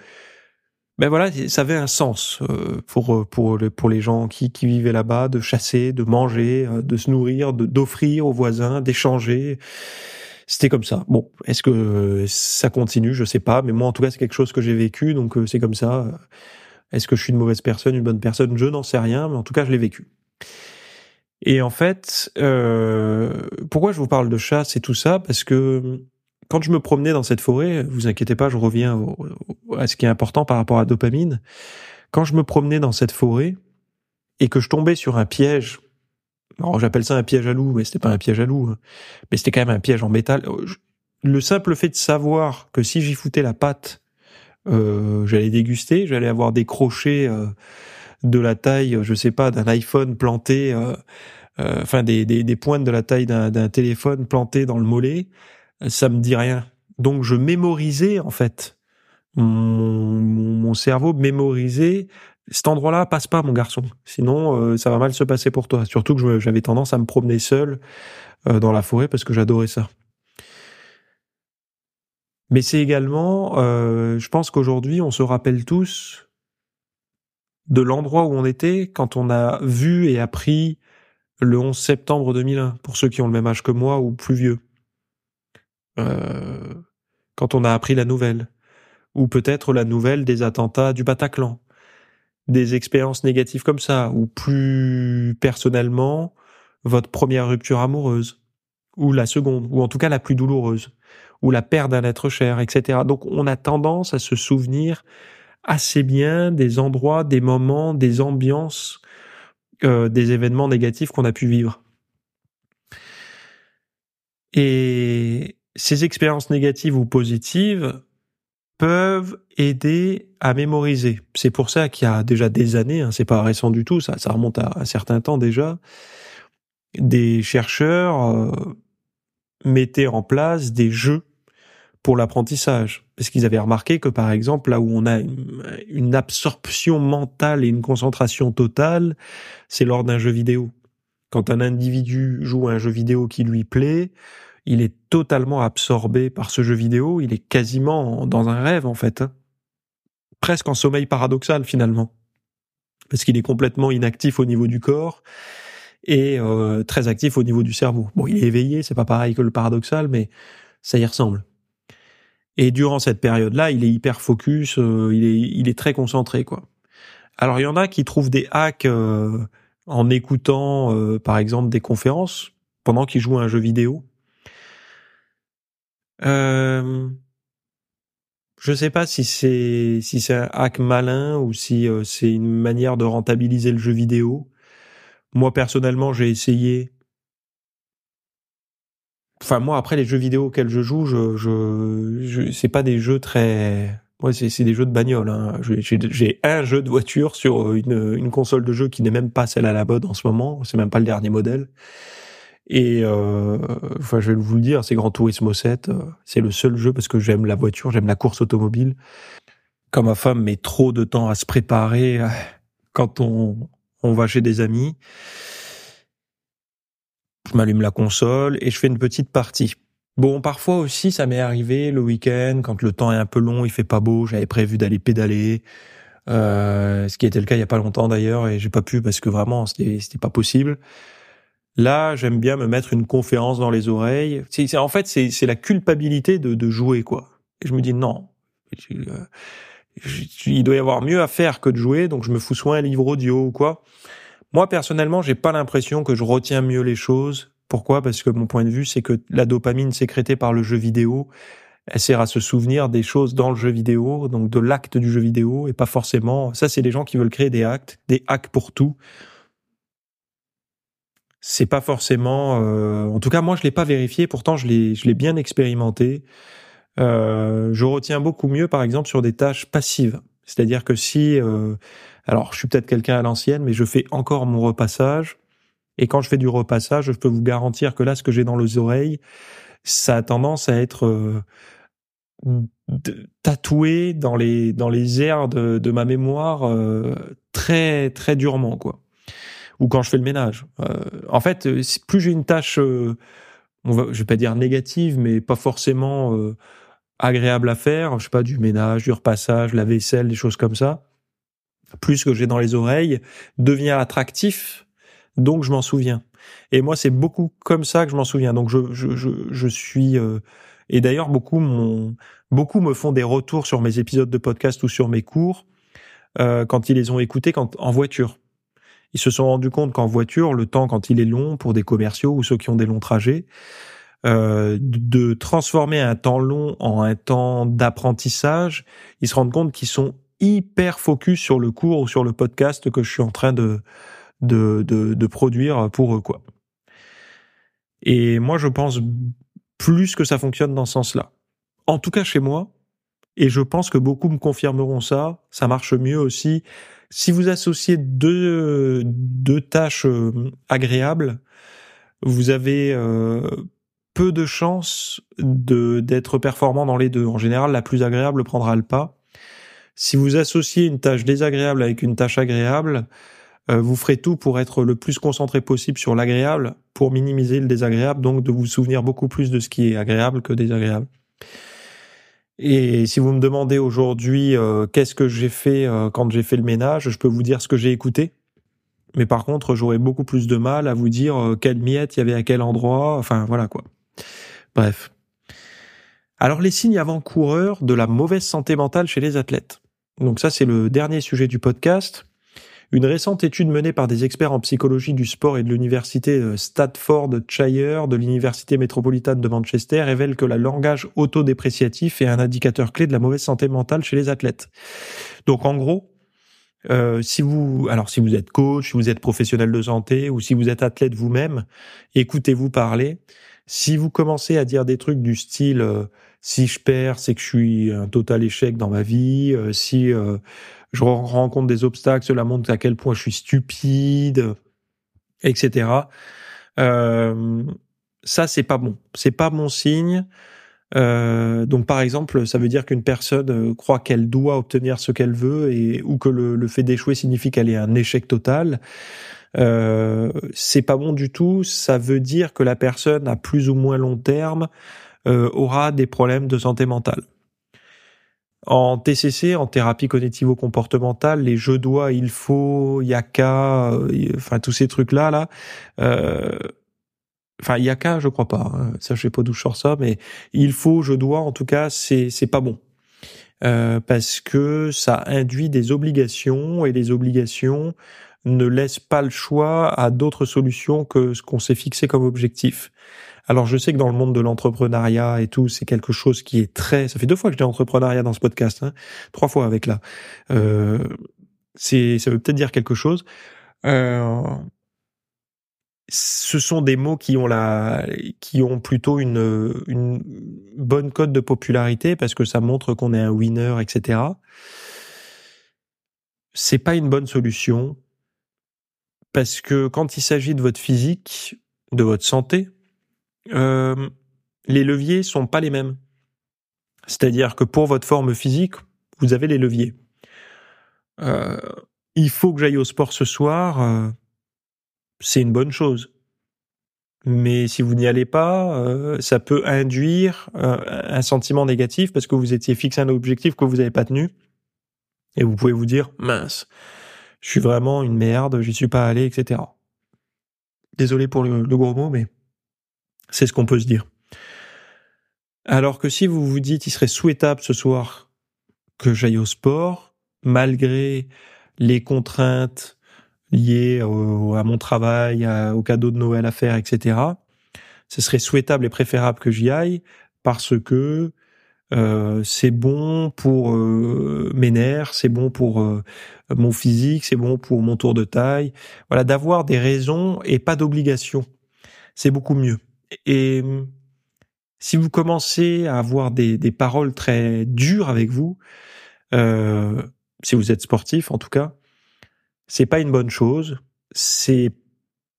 ben voilà, ça avait un sens euh, pour euh, pour pour les gens qui qui vivaient là-bas, de chasser, de manger, euh, de se nourrir, d'offrir aux voisins, d'échanger. C'était comme ça. Bon, est-ce que ça continue? Je sais pas, mais moi en tout cas c'est quelque chose que j'ai vécu, donc c'est comme ça. Est-ce que je suis une mauvaise personne, une bonne personne? Je n'en sais rien, mais en tout cas je l'ai vécu. Et en fait, euh, pourquoi je vous parle de chasse et tout ça? Parce que quand je me promenais dans cette forêt, vous inquiétez pas, je reviens à ce qui est important par rapport à dopamine. Quand je me promenais dans cette forêt et que je tombais sur un piège, alors j'appelle ça un piège à loup, mais c'était pas un piège à loup, hein, mais c'était quand même un piège en métal. Le simple fait de savoir que si j'y foutais la patte, euh, j'allais déguster, j'allais avoir des crochets euh, de la taille, je sais pas, d'un iPhone planté, euh, euh enfin des pointes de la taille d'un téléphone planté dans le mollet ça me dit rien. Donc je mémorisais en fait mon, cerveau mémorisait cet endroit-là passe pas mon garçon. Sinon euh, ça va mal se passer pour toi. Surtout que j'avais tendance à me promener seul euh, dans la forêt parce que j'adorais ça. Mais c'est également euh, je pense qu'aujourd'hui on se rappelle tous de l'endroit où on était quand on a vu et appris le 11 septembre 2001 pour ceux qui ont le même âge que moi ou plus vieux euh, quand on a appris la nouvelle, ou peut-être la nouvelle des attentats du Bataclan, des expériences négatives comme ça, ou plus personnellement, votre première rupture amoureuse, ou la seconde, ou en tout cas la plus douloureuse, ou la perte d'un être cher, etc. Donc on a tendance à se souvenir assez bien des endroits, des moments, des ambiances, euh, des événements négatifs qu'on a pu vivre. Et ces expériences négatives ou positives peuvent aider à mémoriser. C'est pour ça qu'il y a déjà des années, hein, c'est pas récent du tout, ça, remonte à un certain temps déjà, des chercheurs euh, mettaient en place des jeux pour l'apprentissage. Parce qu'ils avaient remarqué que, par exemple, là où on a une absorption mentale et une concentration totale, c'est lors d'un jeu vidéo. Quand un individu joue à un jeu vidéo qui lui plaît, il est totalement absorbé par ce jeu vidéo, il est quasiment dans un rêve en fait. Hein. Presque en sommeil paradoxal finalement. Parce qu'il est complètement inactif au niveau du corps et euh, très actif au niveau du cerveau. Bon, il est éveillé, c'est pas pareil que le paradoxal, mais ça y ressemble. Et durant cette période-là, il est hyper focus, euh, il, est, très concentré, quoi. Alors il y en a qui trouvent des hacks euh, en écoutant, par exemple, des conférences pendant qu'ils jouent à un jeu vidéo. Euh, je sais pas si c'est si c'est un hack malin ou si euh, c'est une manière de rentabiliser le jeu vidéo. Moi personnellement, j'ai essayé. Enfin moi après les jeux vidéo auxquels je joue, je je, c'est pas des jeux très Ouais, c'est des jeux de bagnole. Hein. J'ai un jeu de voiture sur une, une console de jeu qui n'est même pas celle à la mode en ce moment. C'est même pas le dernier modèle. Et euh, enfin, je vais vous le dire, c'est Grand Turismo 7. Euh, c'est le seul jeu parce que j'aime la voiture, j'aime la course automobile. Quand ma femme met trop de temps à se préparer, euh, quand on, on va chez des amis, je m'allume la console et je fais une petite partie. Bon, parfois aussi, ça m'est arrivé le week-end quand le temps est un peu long, il fait pas beau, j'avais prévu d'aller pédaler, euh, ce qui était le cas il y a pas longtemps d'ailleurs et j'ai pas pu parce que vraiment c'était pas possible. Là, j'aime bien me mettre une conférence dans les oreilles. En fait, c'est, la culpabilité de, de, jouer, quoi. Et je me dis non, euh, il doit y avoir mieux à faire que de jouer, donc je me fous soit un livre audio ou quoi. Moi, personnellement, j'ai pas l'impression que je retiens mieux les choses Pourquoi? Parce que mon point de vue, c'est que la dopamine sécrétée par le jeu vidéo, elle sert à se souvenir des choses dans le jeu vidéo, donc de l'acte du jeu vidéo, et pas forcément. Ça, c'est les gens qui veulent créer des actes, des hacks pour tout. C'est pas forcément. Euh, en tout cas, moi, je l'ai pas vérifié. Pourtant, je l'ai, je l'ai bien expérimenté. Euh, je retiens beaucoup mieux, par exemple, sur des tâches passives. C'est-à-dire que si, euh, alors, je suis peut-être quelqu'un à l'ancienne, mais je fais encore mon repassage. Et quand je fais du repassage, je peux vous garantir que là, ce que j'ai dans les oreilles, ça a tendance à être euh, tatoué dans les dans les airs de, de ma mémoire euh, très très durement quoi. Ou quand je fais le ménage. Euh, en fait, plus j'ai une tâche, on va, je vais pas dire négative, mais pas forcément agréable à faire. Je sais pas du ménage, du repassage, la vaisselle, des choses comme ça. Plus que j'ai dans les oreilles devient attractif, donc je m'en souviens. Et moi, c'est beaucoup comme ça que je m'en souviens. Donc je je je, je suis et d'ailleurs, beaucoup, beaucoup me font des retours sur mes épisodes de podcast ou sur mes cours euh, quand ils les ont écoutés quand, en voiture. Ils se sont rendus compte qu'en voiture, le temps, quand il est long pour des commerciaux ou ceux qui ont des longs trajets, euh, de transformer un temps long en un temps d'apprentissage, ils se rendent compte qu'ils sont hyper focus sur le cours ou sur le podcast que je suis en train de, de, de, de produire pour eux, quoi. Et moi, je pense plus que ça fonctionne dans ce sens-là. En tout cas chez moi, et je pense que beaucoup me confirmeront ça, ça marche mieux aussi. Si vous associez deux, tâches euh, agréables, vous avez euh, peu de chances de d'être performant dans les deux. En général, la plus agréable prendra le pas. Si vous associez une tâche désagréable avec une tâche agréable, euh, vous ferez tout pour être le plus concentré possible sur l'agréable, pour minimiser le désagréable, donc de vous souvenir beaucoup plus de ce qui est agréable que désagréable. Et si vous me demandez aujourd'hui euh, qu'est-ce que j'ai fait euh, quand j'ai fait le ménage, je peux vous dire ce que j'ai écouté. Mais par contre, j'aurais beaucoup plus de mal à vous dire quelle miette il y avait à quel endroit. Enfin, voilà quoi. Bref. Alors les signes avant-coureurs de la mauvaise santé mentale chez les athlètes. Donc ça, c'est le dernier sujet du podcast. Une récente étude menée par des experts en psychologie du sport et de l'université euh, Staffordshire de l'université métropolitaine de Manchester révèle que le langage autodépréciatif est un indicateur clé de la mauvaise santé mentale chez les athlètes. Donc en gros, euh, si vous, alors si vous êtes coach, si vous êtes professionnel de santé ou si vous êtes athlète vous-même, écoutez-vous parler. Si vous commencez à dire des trucs du style euh, si je perds, c'est que je suis un total échec dans ma vie. si je rencontre des obstacles, cela montre à quel point je suis stupide, etc. Euh, ça, c'est pas bon. C'est pas mon signe. Euh, donc, par exemple, ça veut dire qu'une personne euh, croit qu'elle doit obtenir ce qu'elle veut et ou que le, le fait d'échouer signifie qu'elle est un échec total. Euh, c'est pas bon du tout. Ça veut dire que la personne à plus ou moins long terme euh, aura des problèmes de santé mentale. En TCC, en thérapie cognitivo-comportementale, les je dois, il faut, yaka, euh, enfin tous ces trucs-là, là, euh, enfin yaka, je crois pas. Hein. ça, je sais pas d'où je sors ça, mais il faut, je dois, en tout cas, c'est c'est pas bon. Euh, parce que ça induit des obligations et les obligations ne laissent pas le choix à d'autres solutions que ce qu'on s'est fixé comme objectif. Alors je sais que dans le monde de l'entrepreneuriat et tout, c'est quelque chose qui est très. Ça fait deux fois que je dis entrepreneuriat dans ce podcast, hein, trois fois avec là. Euh, c'est, ça veut peut-être dire quelque chose. Euh, ce sont des mots qui ont la, qui ont plutôt une, une bonne cote de popularité parce que ça montre qu'on est un winner, etc. C'est pas une bonne solution parce que quand il s'agit de votre physique, de votre santé, euh, les leviers sont pas les mêmes. C'est-à-dire que pour votre forme physique, vous avez les leviers. Euh, il faut que j'aille au sport ce soir, euh, c'est une bonne chose. Mais si vous n'y allez pas, euh, ça peut induire un sentiment négatif parce que vous étiez fixé un objectif que vous n'avez pas tenu. Et vous pouvez vous dire, mince, je suis vraiment une merde, j'y suis pas allé, etc. Désolé pour le gros mot, mais c'est ce qu'on peut se dire. Alors que si vous vous dites, il serait souhaitable ce soir que j'aille au sport, malgré les contraintes liées à mon travail, au cadeau de Noël à faire, etc., ce serait souhaitable et préférable que j'y aille parce que euh, c'est bon pour euh, mes nerfs, c'est bon pour euh, mon physique, c'est bon pour mon tour de taille. Voilà, d'avoir des raisons et pas d'obligations, c'est beaucoup mieux. Et si vous commencez à avoir des, des paroles très dures avec vous, si vous êtes sportif en tout cas, c'est pas une bonne chose. C'est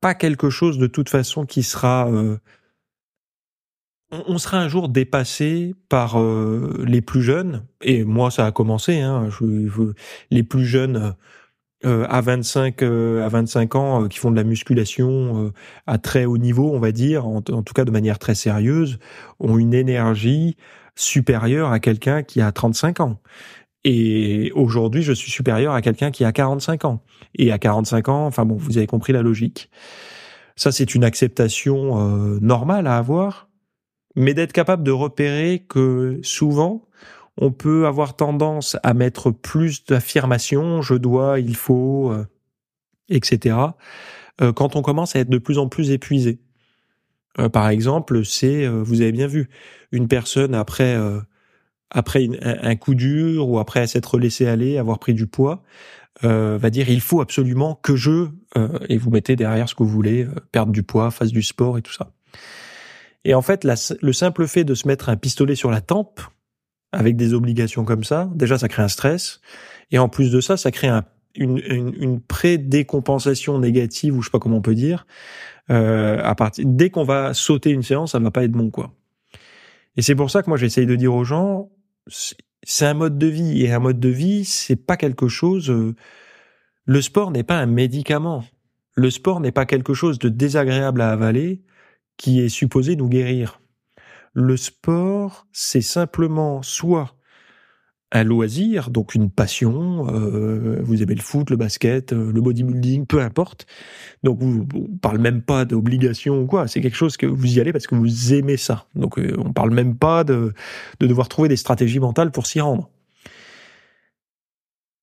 pas quelque chose de toute façon qui sera on, sera un jour dépassé par euh, les plus jeunes, et moi ça a commencé, hein, les plus jeunes euh, à 25 euh, à 25 ans qui font de la musculation à très haut niveau, on va dire, en, tout cas de manière très sérieuse, ont une énergie supérieure à quelqu'un qui a 35 ans. Et aujourd'hui, je suis supérieur à quelqu'un qui a 45 ans. Et à 45 ans, enfin bon, vous avez compris la logique. Ça, c'est une acceptation normale à avoir mais d'être capable de repérer que souvent, on peut avoir tendance à mettre plus d'affirmations, je dois, il faut, euh, etc., euh, quand on commence à être de plus en plus épuisé. Euh, par exemple, c'est, vous avez bien vu, une personne après après un, coup dur ou après s'être laissé aller, avoir pris du poids, va dire il faut absolument que je et vous mettez derrière ce que vous voulez, perdre du poids, fasse du sport et tout ça. Et en fait, le simple fait de se mettre un pistolet sur la tempe, avec des obligations comme ça, déjà ça crée un stress, et en plus de ça, ça crée une, une, une pré-décompensation négative, ou je sais pas comment on peut dire. Euh, à partir, dès qu'on va sauter une séance, ça va pas être bon, quoi. Et c'est pour ça que moi j'essaye de dire aux gens, c'est un mode de vie, et un mode de vie, c'est pas quelque chose. Euh, le sport n'est pas un médicament. Le sport n'est pas quelque chose de désagréable à avaler qui est supposé nous guérir. Le sport, c'est simplement soit un loisir, donc une passion, euh, vous aimez le foot, le basket, euh, le bodybuilding, peu importe. Donc vous, on parle même pas d'obligation ou quoi, c'est quelque chose que vous y allez parce que vous aimez ça. Donc euh, on parle même pas de, de devoir trouver des stratégies mentales pour s'y rendre.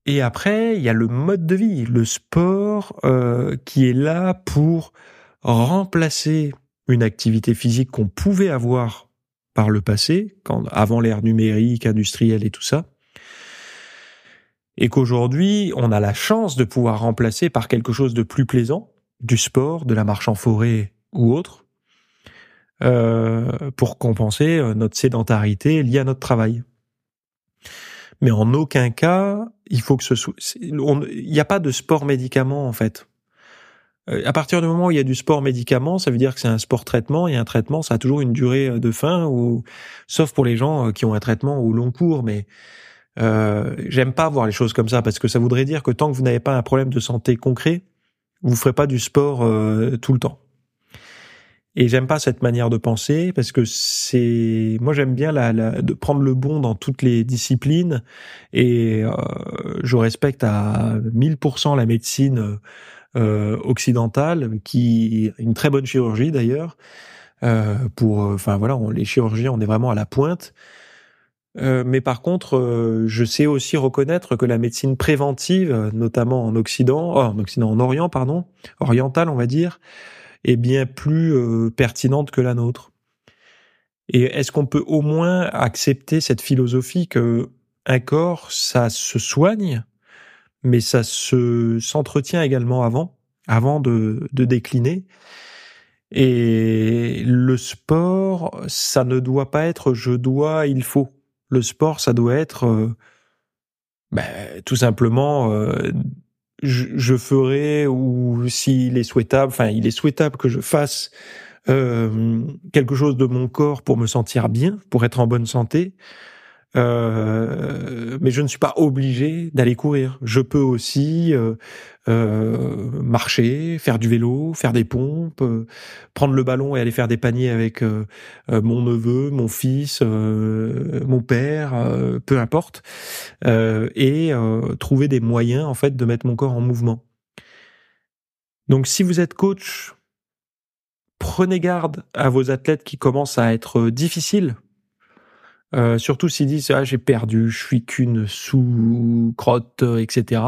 Et après, il y a le mode de vie, le sport qui est là pour remplacer une activité physique qu'on pouvait avoir par le passé, avant l'ère numérique, industrielle et tout ça, et qu'aujourd'hui, on a la chance de pouvoir remplacer par quelque chose de plus plaisant, du sport, de la marche en forêt ou autre, euh, pour compenser euh, notre sédentarité liée à notre travail. Mais en aucun cas, il faut que ce soit, il n'y a pas de sport médicament en fait. Euh, à partir du moment où il y a du sport médicament, ça veut dire que c'est un sport traitement et un traitement, ça a toujours une durée euh, de fin, ou sauf pour les gens euh, qui ont un traitement au long cours. Mais euh, j'aime pas voir les choses comme ça parce que ça voudrait dire que tant que vous n'avez pas un problème de santé concret, vous ferez pas du sport tout le temps. Et j'aime pas cette manière de penser parce que c'est moi j'aime bien la, la, de prendre le bon dans toutes les disciplines et je respecte à 1000% la médecine euh, occidentale, qui une très bonne chirurgie d'ailleurs. Euh, pour, euh, enfin voilà, les chirurgiens, on est vraiment à la pointe. Euh, mais par contre, euh, je sais aussi reconnaître que la médecine préventive, notamment en Occident, oh, en Occident, en Orient, pardon, oriental, on va dire, est bien plus pertinente que la nôtre. Et est-ce qu'on peut au moins accepter cette philosophie que un corps, ça se soigne? Mais ça se s'entretient également avant, avant de, de décliner. Et le sport, ça ne doit pas être je dois, il faut. Le sport, ça doit être euh, ben, tout simplement euh, je, je, ferai ou s'il est souhaitable, enfin il est souhaitable que je fasse euh, quelque chose de mon corps pour me sentir bien, pour être en bonne santé. Euh, mais je ne suis pas obligé d'aller courir. Je peux aussi euh, euh, marcher, faire du vélo, faire des pompes, euh, prendre le ballon et aller faire des paniers avec euh, mon neveu, mon fils, mon père, peu importe, et trouver des moyens en fait de mettre mon corps en mouvement. Donc si vous êtes coach, prenez garde à vos athlètes qui commencent à être difficiles euh, surtout s'ils disent ah j'ai perdu, je suis qu'une sous crotte, etc.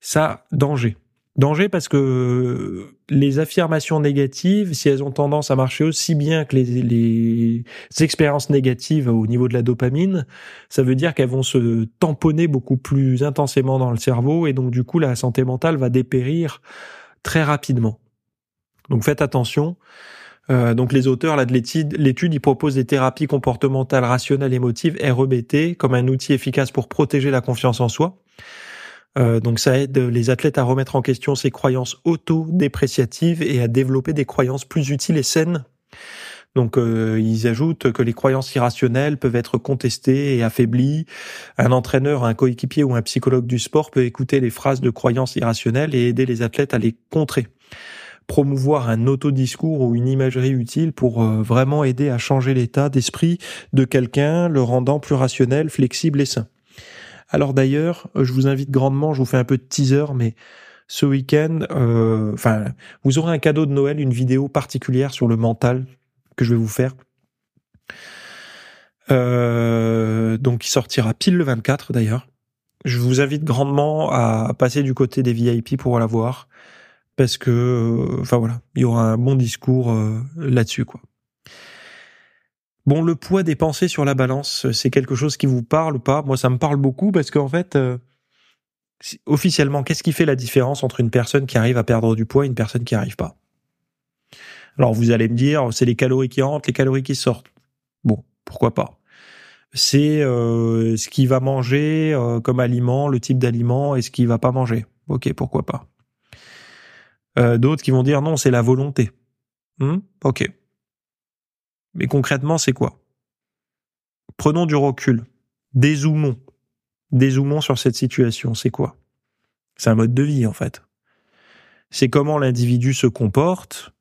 Ça danger. Danger parce que les affirmations négatives, si elles ont tendance à marcher aussi bien que les, les expériences négatives au niveau de la dopamine, ça veut dire qu'elles vont se tamponner beaucoup plus intensément dans le cerveau et donc du coup la santé mentale va dépérir très rapidement. Donc faites attention. Euh, donc les auteurs de l'étude, l'étude, ils proposent des thérapies comportementales rationnelles émotives REBT comme un outil efficace pour protéger la confiance en soi. Euh, donc ça aide les athlètes à remettre en question ces croyances auto-dépréciatives et à développer des croyances plus utiles et saines. Donc euh, ils ajoutent que les croyances irrationnelles peuvent être contestées et affaiblies. Un entraîneur, un coéquipier ou un psychologue du sport peut écouter les phrases de croyances irrationnelles et aider les athlètes à les contrer. Promouvoir un autodiscours ou une imagerie utile pour euh, vraiment aider à changer l'état d'esprit de quelqu'un, le rendant plus rationnel, flexible et sain. Alors d'ailleurs, je vous invite grandement, je vous fais un peu de teaser, mais ce week-end, euh, vous aurez un cadeau de Noël, une vidéo particulière sur le mental que je vais vous faire. Euh, donc, qui sortira pile le 24 d'ailleurs. Je vous invite grandement à passer du côté des VIP pour la voir, parce que, euh, enfin voilà, il y aura un bon discours là-dessus, quoi. Bon, le poids des pensées sur la balance, c'est quelque chose qui vous parle ou pas? Moi, ça me parle beaucoup parce qu'en fait, euh, officiellement, qu'est-ce qui fait la différence entre une personne qui arrive à perdre du poids et une personne qui arrive pas? Alors, vous allez me dire, c'est les calories qui rentrent, les calories qui sortent. Bon, pourquoi pas? C'est euh, ce qu'il va manger euh, comme aliment, le type d'aliment et ce qu'il va pas manger. Ok, pourquoi pas? D'autres qui vont dire non, c'est la volonté. Hmm? Ok. Mais concrètement, c'est quoi? Prenons du recul. Dézoomons. Dézoomons sur cette situation. C'est quoi? C'est un mode de vie, en fait. C'est comment l'individu se comporte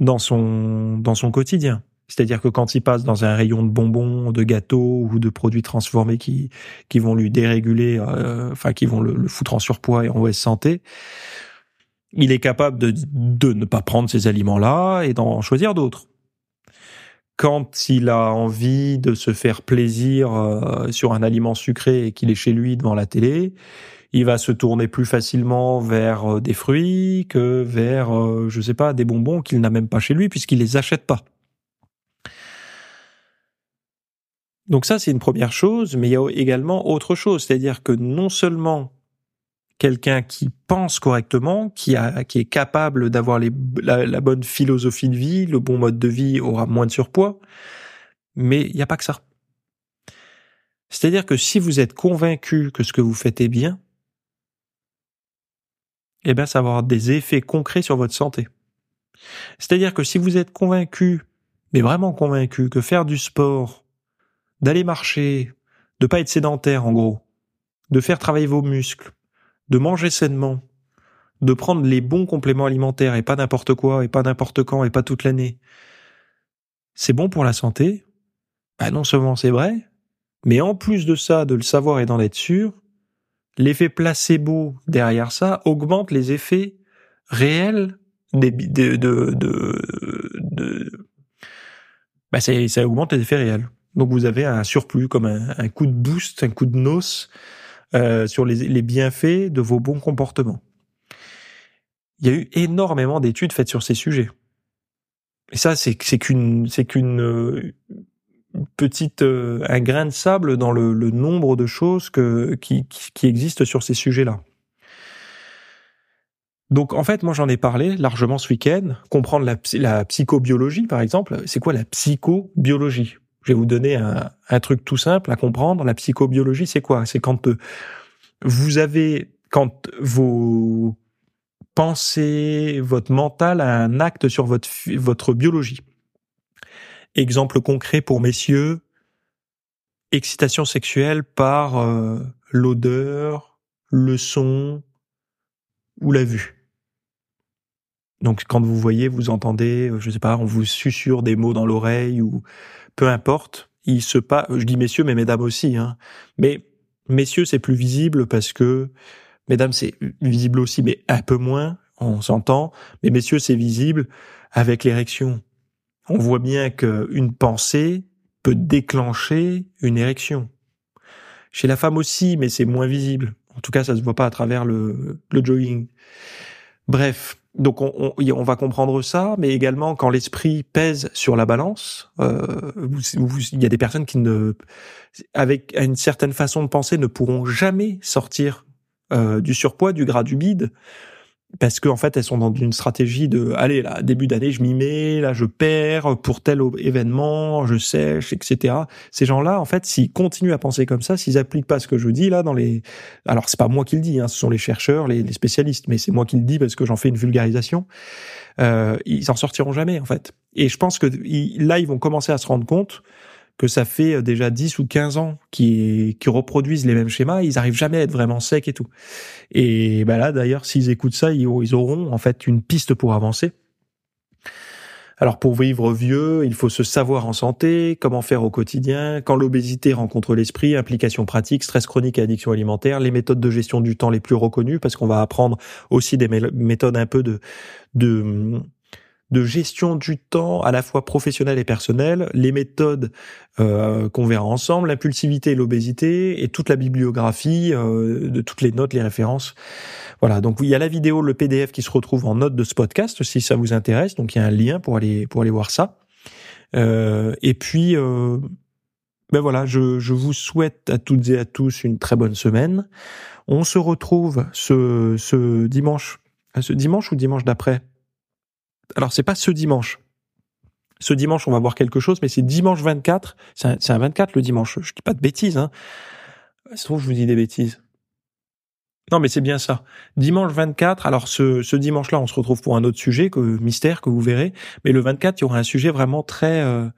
dans son, dans son quotidien. C'est-à-dire que quand il passe dans un rayon de bonbons, de gâteaux ou de produits transformés qui, qui vont lui déréguler, euh, enfin qui vont le, foutre en surpoids et en mauvaise santé, il est capable de, ne pas prendre ces aliments-là et d'en choisir d'autres quand il a envie de se faire plaisir euh, sur un aliment sucré et qu'il est chez lui devant la télé, il va se tourner plus facilement vers euh, des fruits que vers, euh, je sais pas, des bonbons qu'il n'a même pas chez lui puisqu'il les achète pas. Donc ça, c'est une première chose, mais il y a également autre chose, c'est-à-dire que non seulement quelqu'un qui pense correctement, qui, est capable d'avoir la, la, bonne philosophie de vie, le bon mode de vie, aura moins de surpoids. Mais il n'y a pas que ça. C'est-à-dire que si vous êtes convaincu que ce que vous faites est bien, eh bien, ça va avoir des effets concrets sur votre santé. C'est-à-dire que si vous êtes convaincu, mais vraiment convaincu, que faire du sport, d'aller marcher, de pas être sédentaire en gros, de faire travailler vos muscles, de manger sainement, de prendre les bons compléments alimentaires et pas n'importe quoi et pas n'importe quand et pas toute l'année, c'est bon pour la santé. Bah non seulement c'est vrai, mais en plus de ça, de le savoir et d'en être sûr, l'effet placebo derrière ça augmente les effets réels bah ça, ça augmente les effets réels. Donc vous avez un surplus comme un, un coup de boost, un coup de noce euh, sur les, les, bienfaits de vos bons comportements. Il y a eu énormément d'études faites sur ces sujets. Et ça, c'est qu'une c'est qu'une euh, petite euh, un grain de sable dans le, nombre de choses que qui, qui existent sur ces sujets-là. Donc en fait, moi j'en ai parlé largement ce week-end. Comprendre la psychobiologie, par exemple, c'est quoi la psychobiologie? Je vais vous donner un, truc tout simple à comprendre. La psychobiologie, c'est quoi? C'est quand euh, vous avez, quand vos pensées, votre mental a un acte sur votre votre biologie. Exemple concret pour messieurs, excitation sexuelle par euh, l'odeur, le son ou la vue. Donc quand vous voyez, vous entendez, je sais pas, on vous susurre des mots dans l'oreille ou peu importe, il se passe, je dis messieurs, mais mesdames aussi, hein. Mais messieurs, c'est plus visible parce que mesdames, c'est visible aussi, mais un peu moins, on s'entend. Mais messieurs, c'est visible avec l'érection. On voit bien qu'une pensée peut déclencher une érection. Chez la femme aussi, mais c'est moins visible. En tout cas, ça se voit pas à travers le, le jogging. Bref, donc on, on, on, va comprendre ça, mais également quand l'esprit pèse sur la balance, euh, il y a des personnes qui ne, avec une certaine façon de penser, ne pourront jamais sortir euh, du surpoids, du gras, du bide, parce qu'en en fait elles sont dans une stratégie de allez là début d'année je m'y mets là je perds pour tel événement je sèche etc ces gens là en fait s'ils continuent à penser comme ça s'ils appliquent pas ce que je dis là dans les alors c'est pas moi qui le dis hein, ce sont les chercheurs les, les spécialistes mais c'est moi qui le dis parce que j'en fais une vulgarisation. Euh, ils en sortiront jamais en fait. Et je pense que là ils vont commencer à se rendre compte que ça fait euh, déjà 10 ou 15 ans qu'ils reproduisent les mêmes schémas, ils arrivent jamais à être vraiment secs et tout. Et bah là, d'ailleurs, s'ils écoutent ça, ils, auront en fait une piste pour avancer. Alors pour vivre vieux, il faut se savoir en santé, comment faire au quotidien, quand l'obésité rencontre l'esprit, implications pratiques, stress chronique et addiction alimentaire, les méthodes de gestion du temps les plus reconnues, parce qu'on va apprendre aussi des méthodes un peu de, de de gestion du temps à la fois professionnel et personnel, les méthodes euh, qu'on verra ensemble, l'impulsivité et l'obésité, et toute la bibliographie euh, de toutes les notes, les références. Voilà, donc il y a la vidéo, le PDF qui se retrouve en note de ce podcast si ça vous intéresse. Donc il y a un lien pour aller pour aller voir ça. Euh, et puis ben voilà, je, je vous souhaite à toutes et à tous une très bonne semaine. On se retrouve ce, ce dimanche, ce dimanche ou dimanche d'après? Alors c'est pas ce dimanche. Ce dimanche, on va voir quelque chose, mais c'est dimanche 24. C'est un, 24 le dimanche. Je dis pas de bêtises. Hein. Trouve, je vous dis des bêtises. Non, mais c'est bien ça. Dimanche 24. Alors ce, ce dimanche-là, on se retrouve pour un autre sujet que mystère que vous verrez. Mais le 24, il y aura un sujet vraiment très, euh,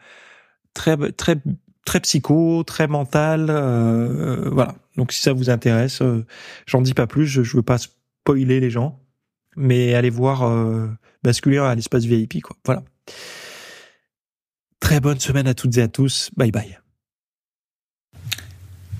très, très, très psycho, très mental. Euh, voilà. Donc si ça vous intéresse, euh, j'en dis pas plus. Je, je veux pas spoiler les gens, mais allez voir basculer à l'espace VIP, quoi. Voilà. Très bonne semaine à toutes et à tous. Bye bye.